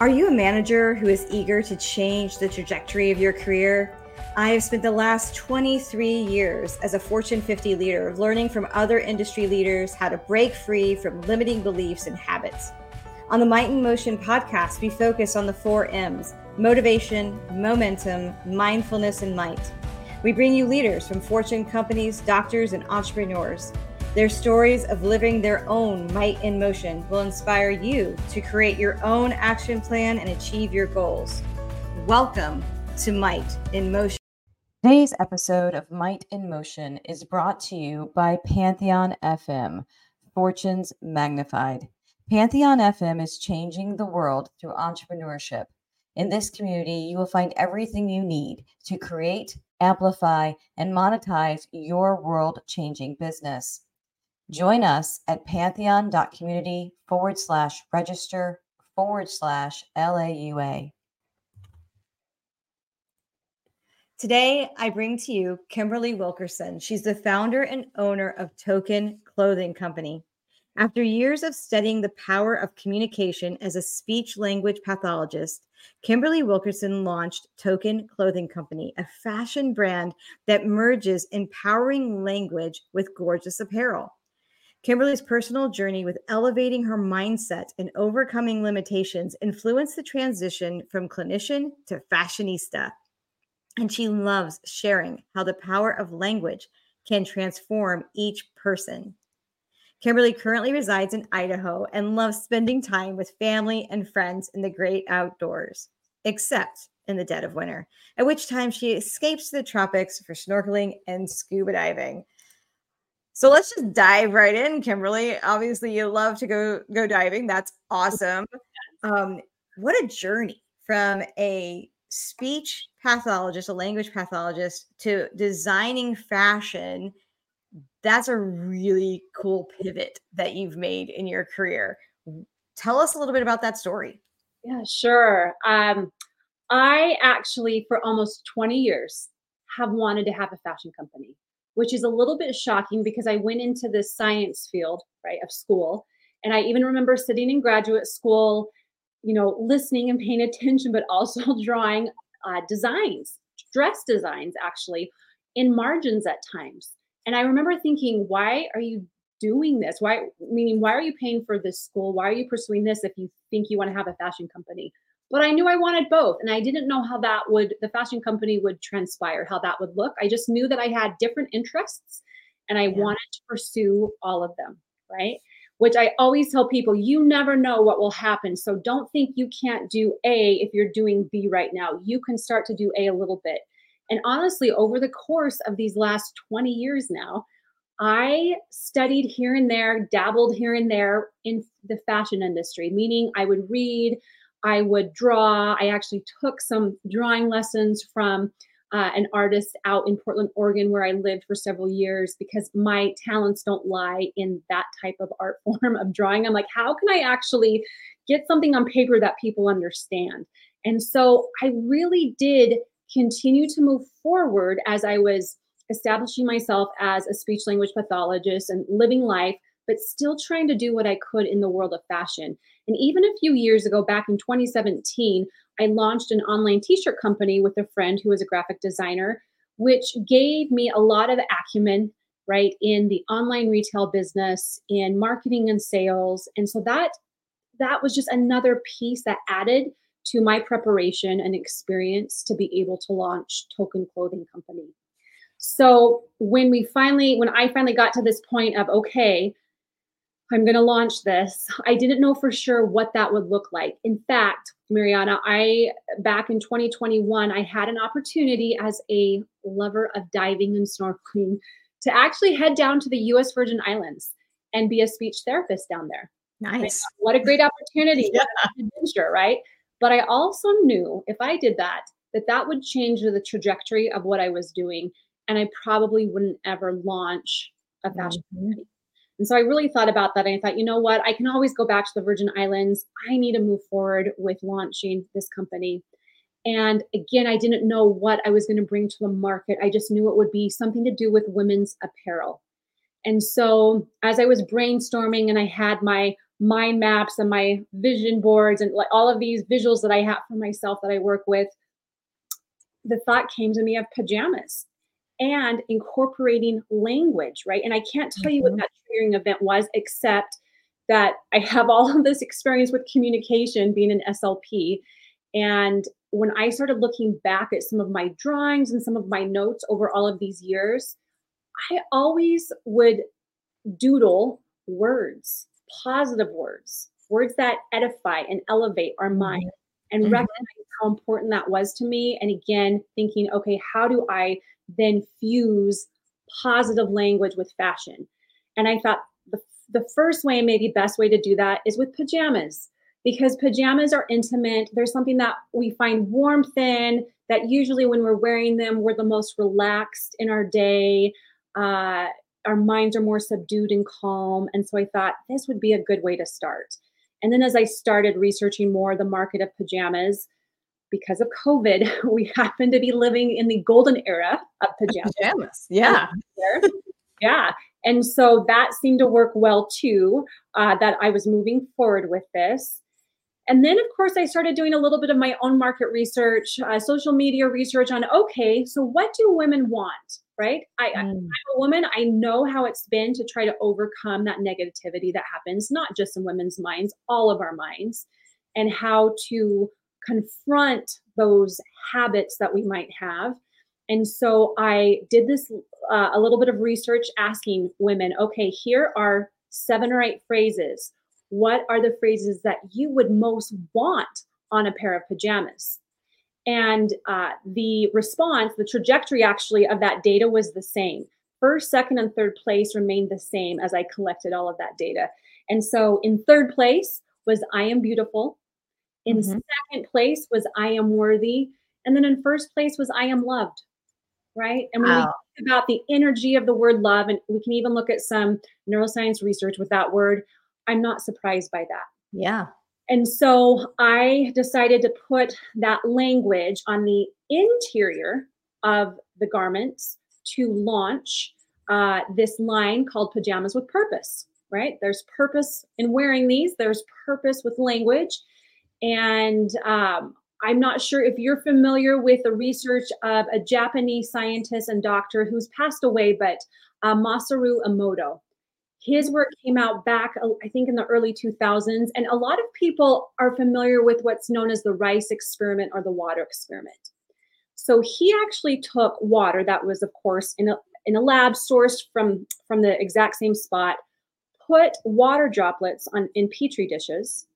Are you a manager who is eager to change the trajectory of your career? I have spent the last 23 years as a Fortune 50 leader learning from other industry leaders how to break free from limiting beliefs and habits. On the Might in Motion podcast, we focus on the four M's motivation, momentum, mindfulness, and might. We bring you leaders from Fortune companies, doctors, and entrepreneurs their stories of living their own might in motion will inspire you to create your own action plan and achieve your goals. Welcome to Might in Motion. Today's episode of Might in Motion is brought to you by Pantheon FM, Fortunes Magnified. Pantheon FM is changing the world through entrepreneurship. In this community, you will find everything you need to create, amplify, and monetize your world changing business. Join us at pantheon.community forward slash register forward slash LAUA. Today, I bring to you Kimberly Wilkerson. She's the founder and owner of Token Clothing Company. After years of studying the power of communication as a speech language pathologist, Kimberly Wilkerson launched Token Clothing Company, a fashion brand that merges empowering language with gorgeous apparel. Kimberly's personal journey with elevating her mindset and overcoming limitations influenced the transition from clinician to fashionista. And she loves sharing how the power of language can transform each person. Kimberly currently resides in Idaho and loves spending time with family and friends in the great outdoors, except in the dead of winter, at which time she escapes to the tropics for snorkeling and scuba diving. So let's just dive right in, Kimberly. Obviously, you love to go go diving. That's awesome. Um, what a journey from a speech pathologist, a language pathologist, to designing fashion. That's a really cool pivot that you've made in your career. Tell us a little bit about that story. Yeah, sure. Um, I actually, for almost 20 years, have wanted to have a fashion company which is a little bit shocking because I went into the science field, right, of school. And I even remember sitting in graduate school, you know, listening and paying attention, but also drawing uh, designs, dress designs actually, in margins at times. And I remember thinking, why are you doing this? Why, meaning, why are you paying for this school? Why are you pursuing this if you think you want to have a fashion company? But I knew I wanted both. And I didn't know how that would, the fashion company would transpire, how that would look. I just knew that I had different interests and I yeah. wanted to pursue all of them, right? Which I always tell people, you never know what will happen. So don't think you can't do A if you're doing B right now. You can start to do A a little bit. And honestly, over the course of these last 20 years now, I studied here and there, dabbled here and there in the fashion industry, meaning I would read, I would draw. I actually took some drawing lessons from uh, an artist out in Portland, Oregon, where I lived for several years because my talents don't lie in that type of art form of drawing. I'm like, how can I actually get something on paper that people understand? And so I really did continue to move forward as I was establishing myself as a speech language pathologist and living life, but still trying to do what I could in the world of fashion. And even a few years ago, back in 2017, I launched an online t shirt company with a friend who was a graphic designer, which gave me a lot of acumen, right, in the online retail business, in marketing and sales. And so that that was just another piece that added to my preparation and experience to be able to launch Token Clothing Company. So when we finally, when I finally got to this point of, okay, I'm going to launch this. I didn't know for sure what that would look like. In fact, Marianna, I back in 2021, I had an opportunity as a lover of diving and snorkeling to actually head down to the US Virgin Islands and be a speech therapist down there. Nice. What a great opportunity. yeah. adventure, right? But I also knew if I did that, that that would change the trajectory of what I was doing. And I probably wouldn't ever launch a fashion mm-hmm. company. And so I really thought about that. And I thought, you know what? I can always go back to the Virgin Islands. I need to move forward with launching this company. And again, I didn't know what I was going to bring to the market. I just knew it would be something to do with women's apparel. And so as I was brainstorming and I had my mind maps and my vision boards and like all of these visuals that I have for myself that I work with, the thought came to me of pajamas and incorporating language, right? And I can't tell mm-hmm. you what mm-hmm. that triggering event was, except that I have all of this experience with communication being an SLP. And when I started looking back at some of my drawings and some of my notes over all of these years, I always would doodle words, positive words, words that edify and elevate our mm-hmm. mind and mm-hmm. recognize how important that was to me. And again, thinking, okay, how do I then fuse positive language with fashion? And I thought the, the first way, maybe best way to do that is with pajamas because pajamas are intimate. There's something that we find warmth in, that usually when we're wearing them, we're the most relaxed in our day. Uh, our minds are more subdued and calm. And so I thought this would be a good way to start. And then as I started researching more the market of pajamas, because of COVID, we happen to be living in the golden era of pajamas. pajamas. Yeah. yeah. And so that seemed to work well too, uh, that I was moving forward with this. And then, of course, I started doing a little bit of my own market research, uh, social media research on okay, so what do women want? Right? I, mm. I'm a woman. I know how it's been to try to overcome that negativity that happens, not just in women's minds, all of our minds, and how to confront those habits that we might have. And so I did this uh, a little bit of research asking women, okay, here are seven or eight phrases what are the phrases that you would most want on a pair of pajamas? And uh, the response, the trajectory actually of that data was the same. First, second, and third place remained the same as I collected all of that data. And so in third place was I am beautiful. In mm-hmm. second place was I am worthy. And then in first place was I am loved. Right. And when wow. we think about the energy of the word love, and we can even look at some neuroscience research with that word, I'm not surprised by that. Yeah. And so I decided to put that language on the interior of the garments to launch uh, this line called Pajamas with Purpose, right? There's purpose in wearing these, there's purpose with language. And um, I'm not sure if you're familiar with the research of a Japanese scientist and doctor who's passed away, but uh, Masaru Emoto. His work came out back, uh, I think, in the early 2000s. And a lot of people are familiar with what's known as the rice experiment or the water experiment. So he actually took water that was, of course, in a, in a lab sourced from, from the exact same spot, put water droplets on in petri dishes,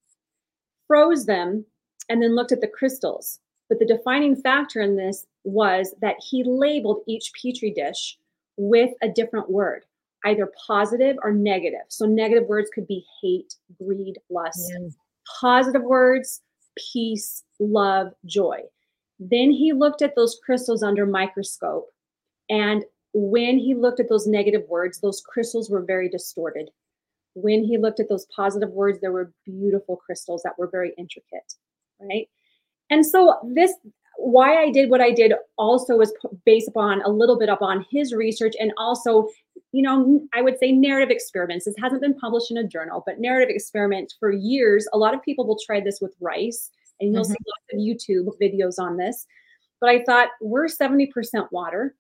froze them, and then looked at the crystals. But the defining factor in this was that he labeled each petri dish with a different word either positive or negative. So negative words could be hate, greed, lust. Yeah. Positive words, peace, love, joy. Then he looked at those crystals under microscope. And when he looked at those negative words, those crystals were very distorted. When he looked at those positive words, there were beautiful crystals that were very intricate, right? And so this why I did what I did also was based upon a little bit upon his research and also, you know, I would say narrative experiments. This hasn't been published in a journal, but narrative experiments for years. A lot of people will try this with rice, and you'll mm-hmm. see lots of YouTube videos on this. But I thought we're 70% water.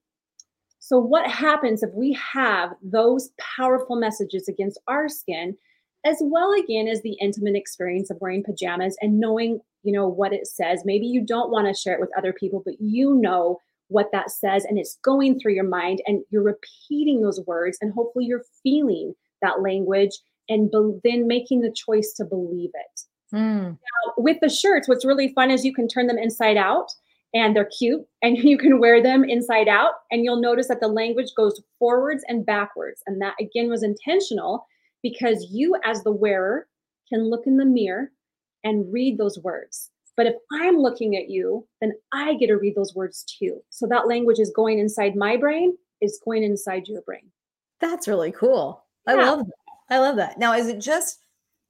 So, what happens if we have those powerful messages against our skin, as well again as the intimate experience of wearing pajamas and knowing you know what it says maybe you don't want to share it with other people but you know what that says and it's going through your mind and you're repeating those words and hopefully you're feeling that language and be- then making the choice to believe it mm. now, with the shirts what's really fun is you can turn them inside out and they're cute and you can wear them inside out and you'll notice that the language goes forwards and backwards and that again was intentional because you as the wearer can look in the mirror and read those words. But if I'm looking at you, then I get to read those words too. So that language is going inside my brain, is going inside your brain. That's really cool. Yeah. I love that. I love that. Now, is it just,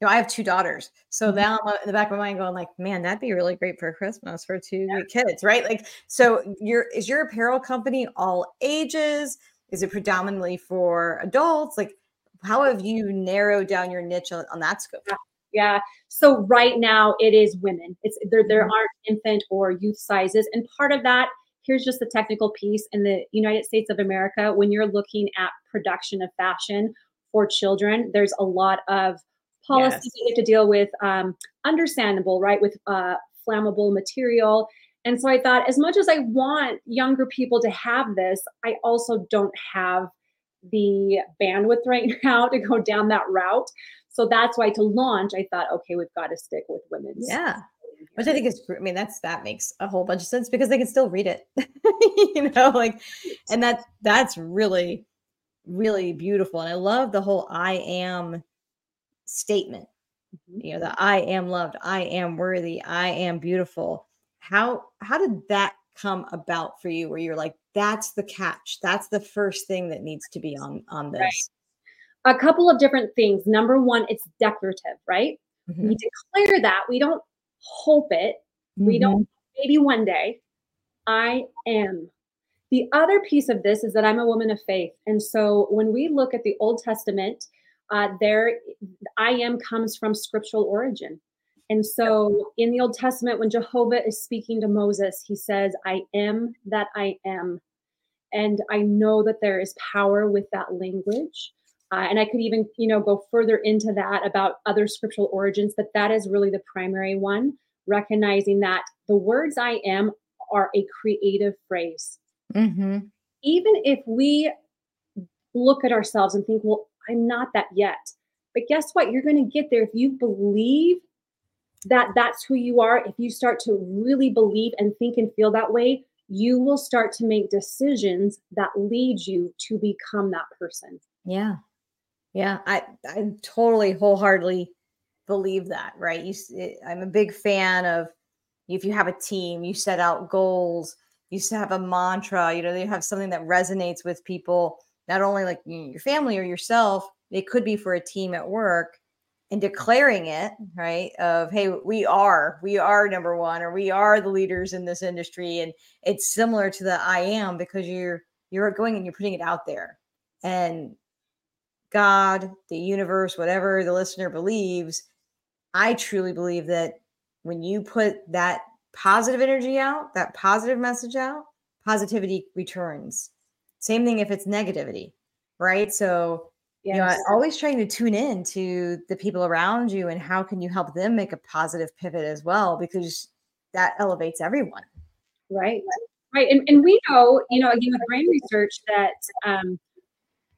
know, I have two daughters. So mm-hmm. now I'm in the back of my mind going like, man, that'd be really great for Christmas for two yeah. kids, right? Like, so your is your apparel company all ages? Is it predominantly for adults? Like, how have you narrowed down your niche on, on that scope? Yeah. yeah. So right now it is women. It's there there Mhm. aren't infant or youth sizes. And part of that, here's just the technical piece in the United States of America, when you're looking at production of fashion for children, there's a lot of policies Yes. you have to deal with. Um, understandable, right? With uh, flammable material. And so I thought, as much as I want younger people to have this, I also don't have the bandwidth right now to go down that route. So that's why to launch, I thought, okay, we've got to stick with women's. Yeah. Which I think is, I mean, that's that makes a whole bunch of sense because they can still read it, you know, like, and that that's really, really beautiful. And I love the whole I am statement. Mhm. You know, that I am loved, I am worthy, I am beautiful. How how did that come about for you? Where you're like, that's the catch, that's the first thing that needs to be on on Right. this. A couple of different things. Number one, it's declarative, right? Mhm, We declare that. We don't hope it. We mhm. don't, maybe one day. I am. The other piece of this is that I'm a woman of faith. And so when we look at the Old Testament, uh, there, I am comes from scriptural origin. And so in the Old Testament, when Jehovah is speaking to Moses, he says, I am that I am. And I know that there is power with that language. Uh, and I could even, you know, go further into that about other scriptural origins, but that is really the primary one, recognizing that the words I am are a creative phrase. Mhm. Even if we look at ourselves and think, well, I'm not that yet. But guess what? You're going to get there if you believe that that's who you are. If you start to really believe and think and feel that way, you will start to make decisions that lead you to become that person. Yeah. Yeah, I I totally wholeheartedly believe that, right? You eh, I'm a big fan of if you have a team, you set out goals, you have a mantra, you know, you have something that resonates with people, not only like your family or yourself, it could be for a team at work and declaring it, right? Of hey, we are, we are number one, or we are the leaders in this industry. And it's similar to the I am because you're you're going and you're putting it out there. And God, the universe, whatever the listener believes, I truly believe that when you put that positive energy out, that positive message out, positivity returns. Same thing if it's negativity, right? So, you know, always trying to tune in to the people around you and how can you help them make a positive pivot as well because that elevates everyone. Right. Right. And, and we know, you know, again with brain research that um,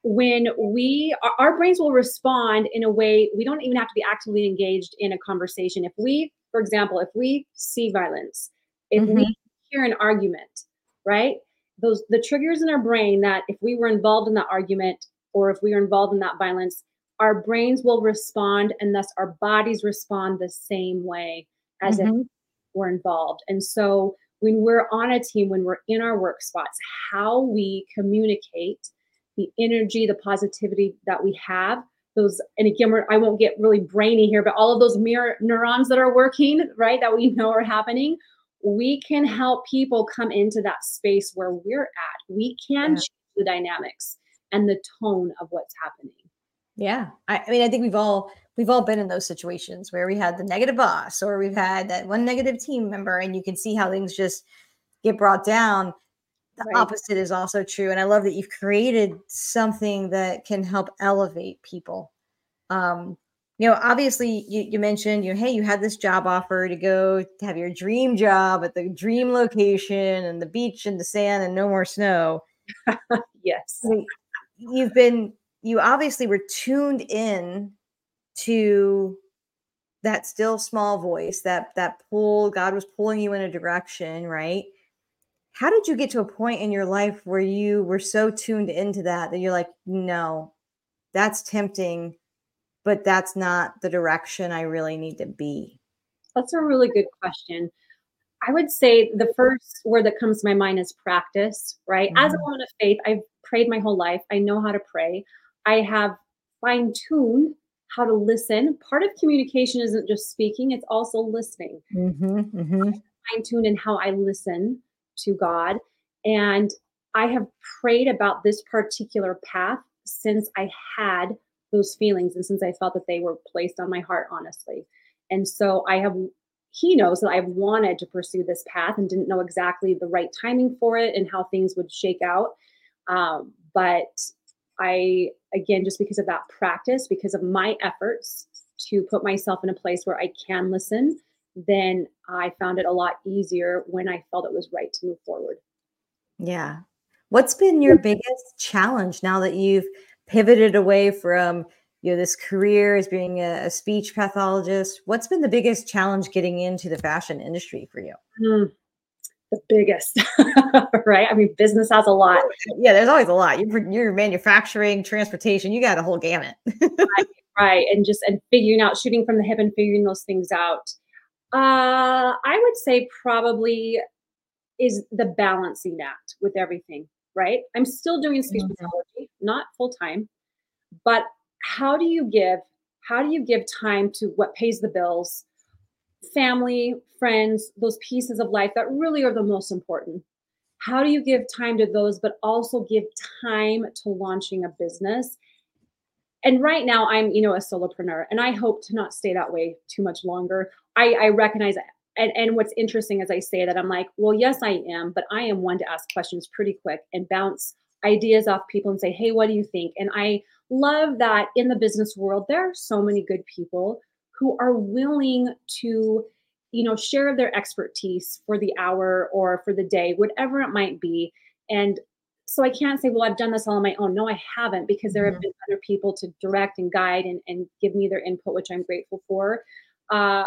when we, our, brains will respond in a way, we don't even have to be actively engaged in a conversation. If we, for example, if we see violence, if Mhm. we hear an argument, right? Those, the triggers in our brain that if we were involved in that argument or if we were involved in that violence, our brains will respond and thus our bodies respond the same way as if Mhm. we're involved. And so when we're on a team, when we're in our work spots, how we communicate the energy, the positivity that we have, those, and again, we're, I won't get really brainy here, but all of those mirror neurons that are working, right, that we know are happening, we can help people come into that space where we're at. We can Yeah. change the dynamics and the tone of what's happening. Yeah. I, I mean, I think we've all we've all been in those situations where we had the negative boss or we've had that one negative team member and you can see how things just get brought down. The Right. opposite is also true. And I love that you've created something that can help elevate people. Um, you know, obviously you, you mentioned, you know, hey, you had this job offer to go to have your dream job at the dream location and the beach and the sand and no more snow Yes. I mean, you've been you obviously were tuned in to that still small voice that that pull god was pulling you in a direction right how did you get to a point in your life where you were so tuned into that that you're like no that's tempting but that's not the direction i really need to be That's a really good question. I would say the first word that comes to my mind is practice, right? As a Mhm. woman of faith, I've prayed my whole life. I know how to pray. I have fine tuned how to listen. Part of communication isn't just speaking, it's also listening. mm-hmm, mm-hmm. Fine tuned in how I listen to God. And I have prayed about this particular path since I had those feelings and since I felt that they were placed on my heart honestly. And so I have he knows that I've wanted to pursue this path and didn't know exactly the right timing for it and how things would shake out. Um, but I, again, just because of that practice, because of my efforts to put myself in a place where I can listen, then I found it a lot easier when I felt it was right to move forward. Yeah. What's been your biggest challenge now that you've pivoted away from you know this career as being a, a speech pathologist? What's been the biggest challenge getting into the fashion industry for you? Mm, the biggest, right? I mean, business has a lot. Yeah, there's always a lot. You're, you're manufacturing, transportation. You got a whole gamut. right, right, and just and figuring out, shooting from the hip, and figuring those things out. Uh, I would say probably is the balancing act with everything, right? I'm still doing speech mm-hmm. pathology, not full time, but how do you give how do you give time to what pays the bills? Family friends those pieces of life that really are the most important. How do you give time to those but also give time to launching a business? And right now i'm you know a solopreneur and i hope to not stay that way too much longer. I i recognize and, and what's interesting as i say that i'm like well yes i am but i am one to ask questions pretty quick and bounce ideas off people and say hey what do you think and i love that in the business world, there are so many good people who are willing to, you know, share their expertise for the hour or for the day, whatever it might be. And so I can't say, well, I've done this all on my own. No, I haven't, because there have mm-hmm. been other people to direct and guide and, and give me their input, which I'm grateful for. Uh,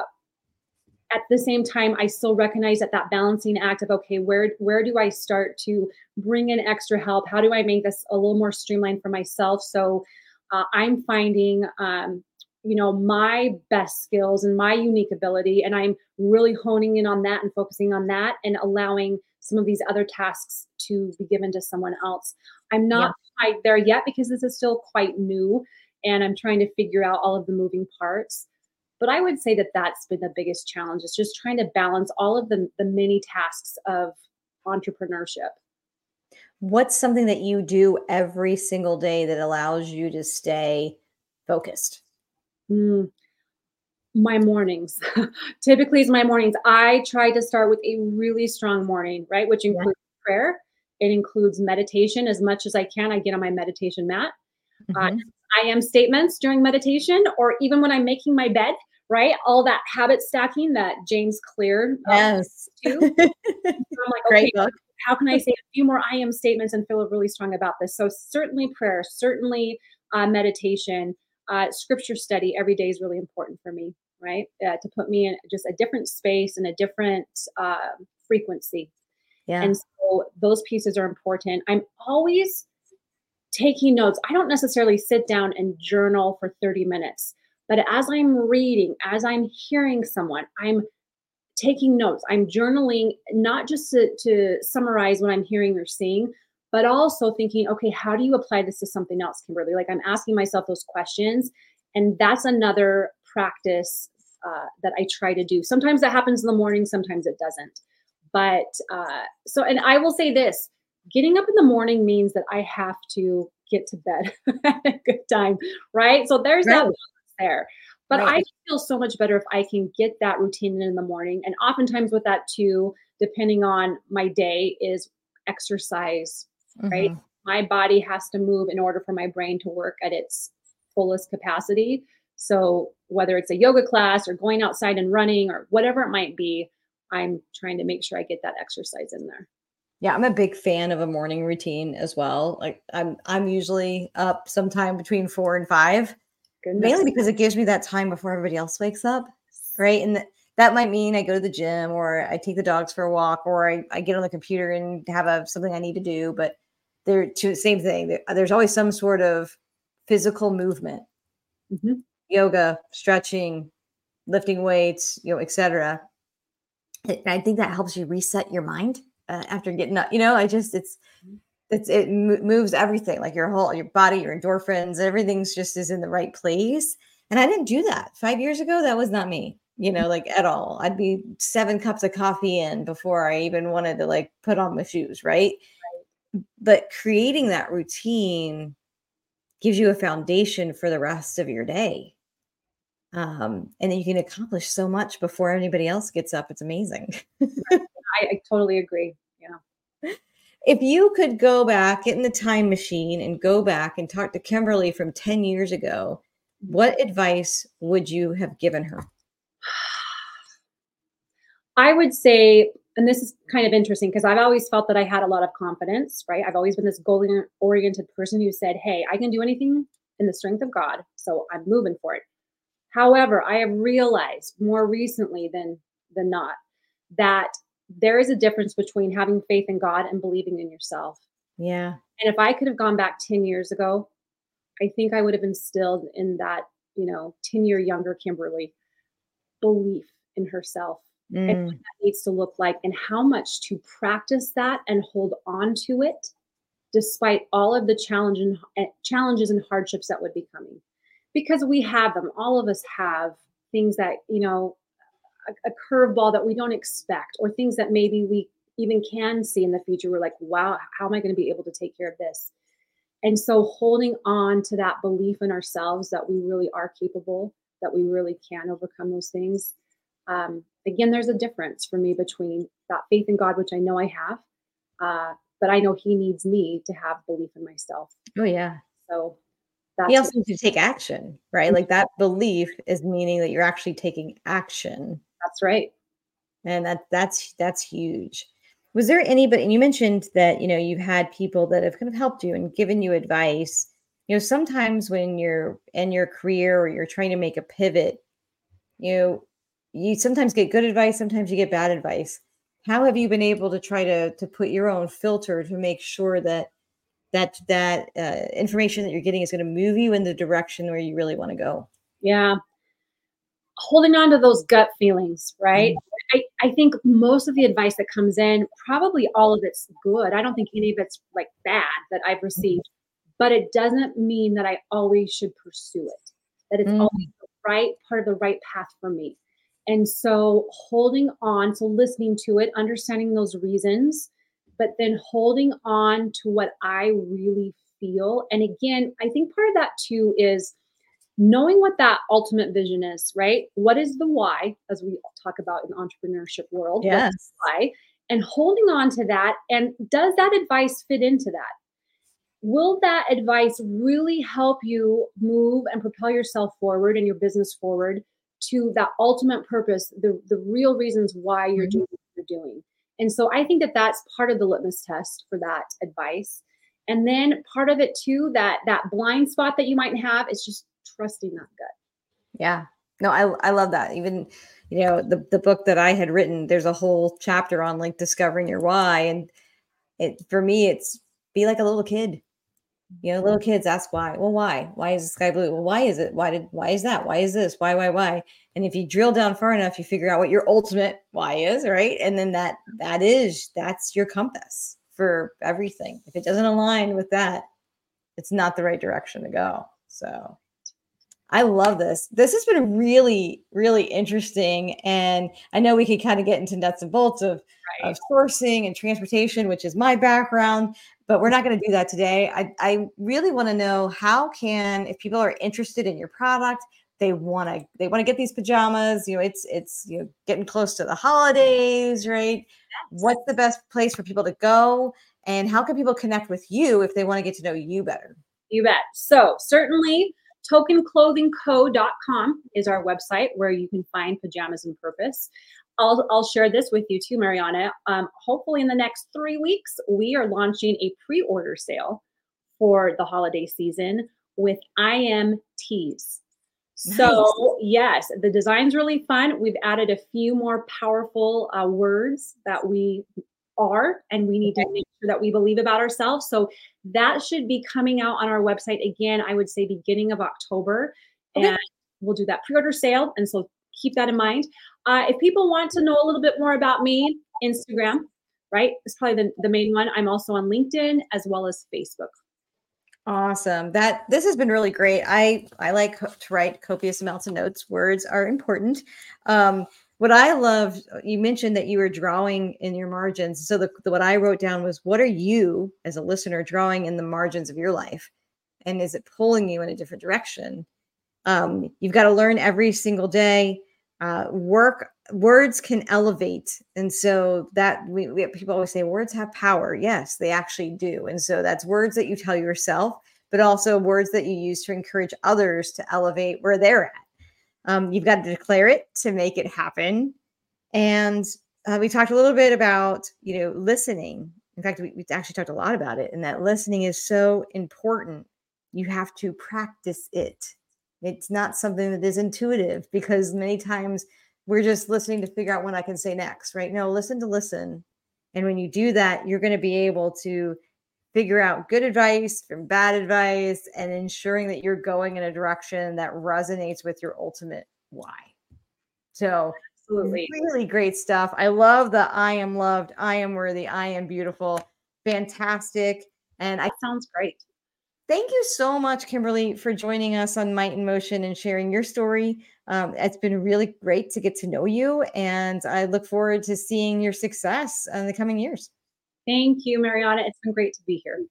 at the same time i still recognize that that balancing act of okay where where do i start to bring in extra help? How do i make this a little more streamlined for myself? So uh, i'm finding um, you know my best skills and my unique ability and i'm really honing in on that and focusing on that and allowing some of these other tasks to be given to someone else. I'm not yeah. quite there yet because this is still quite new and i'm trying to figure out all of the moving parts but I would say that that's been the biggest challenge is just trying to balance all of the, the many tasks of entrepreneurship. What's something that you do every single day that allows you to stay focused? Mm, my mornings. Typically, is my mornings. I try to start with a really strong morning, right? Which includes yeah. prayer. It includes meditation as much as I can. I get on my meditation mat. Uh, mm-hmm. Uh, I am statements during meditation, or even when I'm making my bed, right? All that habit stacking that James Clear um, yes. so I'm like, Great okay, book. how can I say a few more I am statements and feel really strong about this? So certainly prayer, certainly uh, meditation, uh, scripture study every day is really important for me, right? Uh, to put me in just a different space and a different uh, frequency. Yeah. And so those pieces are important. I'm always taking notes. I don't necessarily sit down and journal for 30 minutes. But as I'm reading, as I'm hearing someone, I'm taking notes. I'm journaling, not just to, to summarize what I'm hearing or seeing, but also thinking, okay, how do you apply this to something else, Kimberly? Like I'm asking myself those questions. And that's another practice uh, that I try to do. Sometimes that happens in the morning, sometimes it doesn't. But uh, so, and I will say this getting up in the morning means that I have to get to bed at a good time, right? So there's right. that there. But right. I feel so much better if I can get that routine in the morning. And oftentimes with that too, depending on my day, is exercise, mm-hmm. right? My body has to move in order for my brain to work at its fullest capacity. So whether it's a yoga class or going outside and running or whatever it might be, I'm trying to make sure I get that exercise in there. Yeah, I'm a big fan of a morning routine as well. Like I'm I'm usually up sometime between 4 and 5 Goodness. Mainly because it gives me that time before everybody else wakes up, right? And th- that might mean I go to the gym or I take the dogs for a walk or I, I get on the computer and have a something I need to do. But they're two same thing. There's always some sort of physical movement, mm-hmm. yoga, stretching, lifting weights, you know, etc. I think that helps you reset your mind uh, after getting up. You know, I just it's mm-hmm it's it moves everything like your whole your body your endorphins everything's just is in the right place and i didn't do that five years ago that was not me you know like at all i'd be seven cups of coffee in before i even wanted to like put on my shoes right, right. but creating that routine gives you a foundation for the rest of your day. Um, and then you can accomplish so much before anybody else gets up. It's amazing. I, I totally agree. If you could go back, in the time machine and go back and talk to Kimberly from 10 years ago, what advice would you have given her? I would say, and this is kind of interesting because I've always felt that I had a lot of confidence, right? I've always been this goal oriented person who said, Hey, I can do anything in the strength of God. So I'm moving for it. However, I have realized more recently than than not that there is a difference between having faith in God and believing in yourself. Yeah. And if I could have gone back 10 years ago, I think I would have instilled in that, you know, 10 year younger Kimberly belief in herself mm. and what that needs to look like and how much to practice that and hold on to it despite all of the challenge and, uh, challenges and hardships that would be coming because we have them all of us have things that you know a, a curveball that we don't expect or things that maybe we even can see in the future we're like wow how am i going to be able to take care of this and so holding on to that belief in ourselves that we really are capable that we really can overcome those things um, again there's a difference for me between that faith in god which i know i have uh, but i know he needs me to have belief in myself oh yeah so that's you also need to take action, right? Like that belief is meaning that you're actually taking action. That's right. And that that's that's huge. Was there anybody and you mentioned that you know you've had people that have kind of helped you and given you advice. You know, sometimes when you're in your career or you're trying to make a pivot, you know, you sometimes get good advice, sometimes you get bad advice. How have you been able to try to to put your own filter to make sure that that that uh, information that you're getting is going to move you in the direction where you really want to go yeah holding on to those gut feelings right mm-hmm. I, I think most of the advice that comes in probably all of it's good i don't think any of it's like bad that i've mm-hmm. received but it doesn't mean that i always should pursue it that it's mm-hmm. always the right part of the right path for me and so holding on so listening to it understanding those reasons but then holding on to what I really feel. And again, I think part of that too is knowing what that ultimate vision is, right? What is the why, as we talk about in entrepreneurship world? Yes. Why? And holding on to that. And does that advice fit into that? Will that advice really help you move and propel yourself forward and your business forward to that ultimate purpose, the, the real reasons why you're mm-hmm. doing what you're doing? And so I think that that's part of the litmus test for that advice. And then part of it too, that that blind spot that you might have is just trusting that gut. Yeah. No, I I love that. Even, you know, the the book that I had written, there's a whole chapter on like discovering your why. And it for me, it's be like a little kid. You know, little kids ask why. Well, why? Why is the sky blue? Well, why is it? Why did why is that? Why is this? Why, why, why? And if you drill down far enough, you figure out what your ultimate why is, right? And then that that is that's your compass for everything. If it doesn't align with that, it's not the right direction to go. So I love this. This has been really, really interesting. And I know we could kind of get into nuts and bolts of, right. of sourcing and transportation, which is my background, but we're not going to do that today. I, I really want to know how can, if people are interested in your product, they want to they want to get these pajamas you know it's it's you know getting close to the holidays right what's the best place for people to go and how can people connect with you if they want to get to know you better you bet so certainly tokenclothingco.com is our website where you can find pajamas and purpose. I'll, I'll share this with you too, Marianna. Um, hopefully, in the next three weeks, we are launching a pre order sale for the holiday season with I am tees. Nice. So, yes, the design's really fun. We've added a few more powerful uh, words that we are and we need to make sure that we believe about ourselves. So that should be coming out on our website again, I would say beginning of October. Okay. And we'll do that pre-order sale. And so keep that in mind. Uh, if people want to know a little bit more about me, Instagram, right? It's probably the, the main one. I'm also on LinkedIn as well as Facebook. Awesome. That this has been really great. I I like to write copious amounts of notes. Words are important. Um, what I love, uh, you mentioned that you were drawing in your margins. So the, the, what I wrote down was, what are you as a listener drawing in the margins of your life? and is it pulling you in a different direction? Um, you've got to learn every single day. Uh, work words can elevate, and so that we, we people always say words have power. Yes, they actually do, and so that's words that you tell yourself, but also words that you use to encourage others to elevate where they're at. Um, you've got to declare it to make it happen, and uh, we talked a little bit about you know listening. In fact we, we actually talked a lot about it and that listening is so important. You have to practice it. It's not something that is intuitive because many times we're just listening to figure out when i can say next right? No listen to listen. And when you do that you're going to be able to figure out good advice from bad advice and ensuring that you're going in a direction that resonates with your ultimate why so Absolutely. Really great stuff. I love the I am loved, I am worthy, I am beautiful. Fantastic. And I sounds great. Thank you so much, Kimberly, for joining us on Might in Motion and sharing your story. Um, it's been really great to get to know you, and I look forward to seeing your success in the coming years. Thank you, Marianna. It's been great to be here.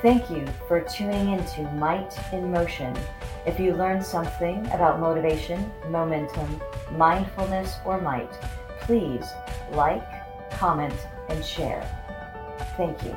Thank you for tuning into Might in Motion. If you learned something about motivation, momentum, mindfulness, or might, please like, comment, and share. Thank you.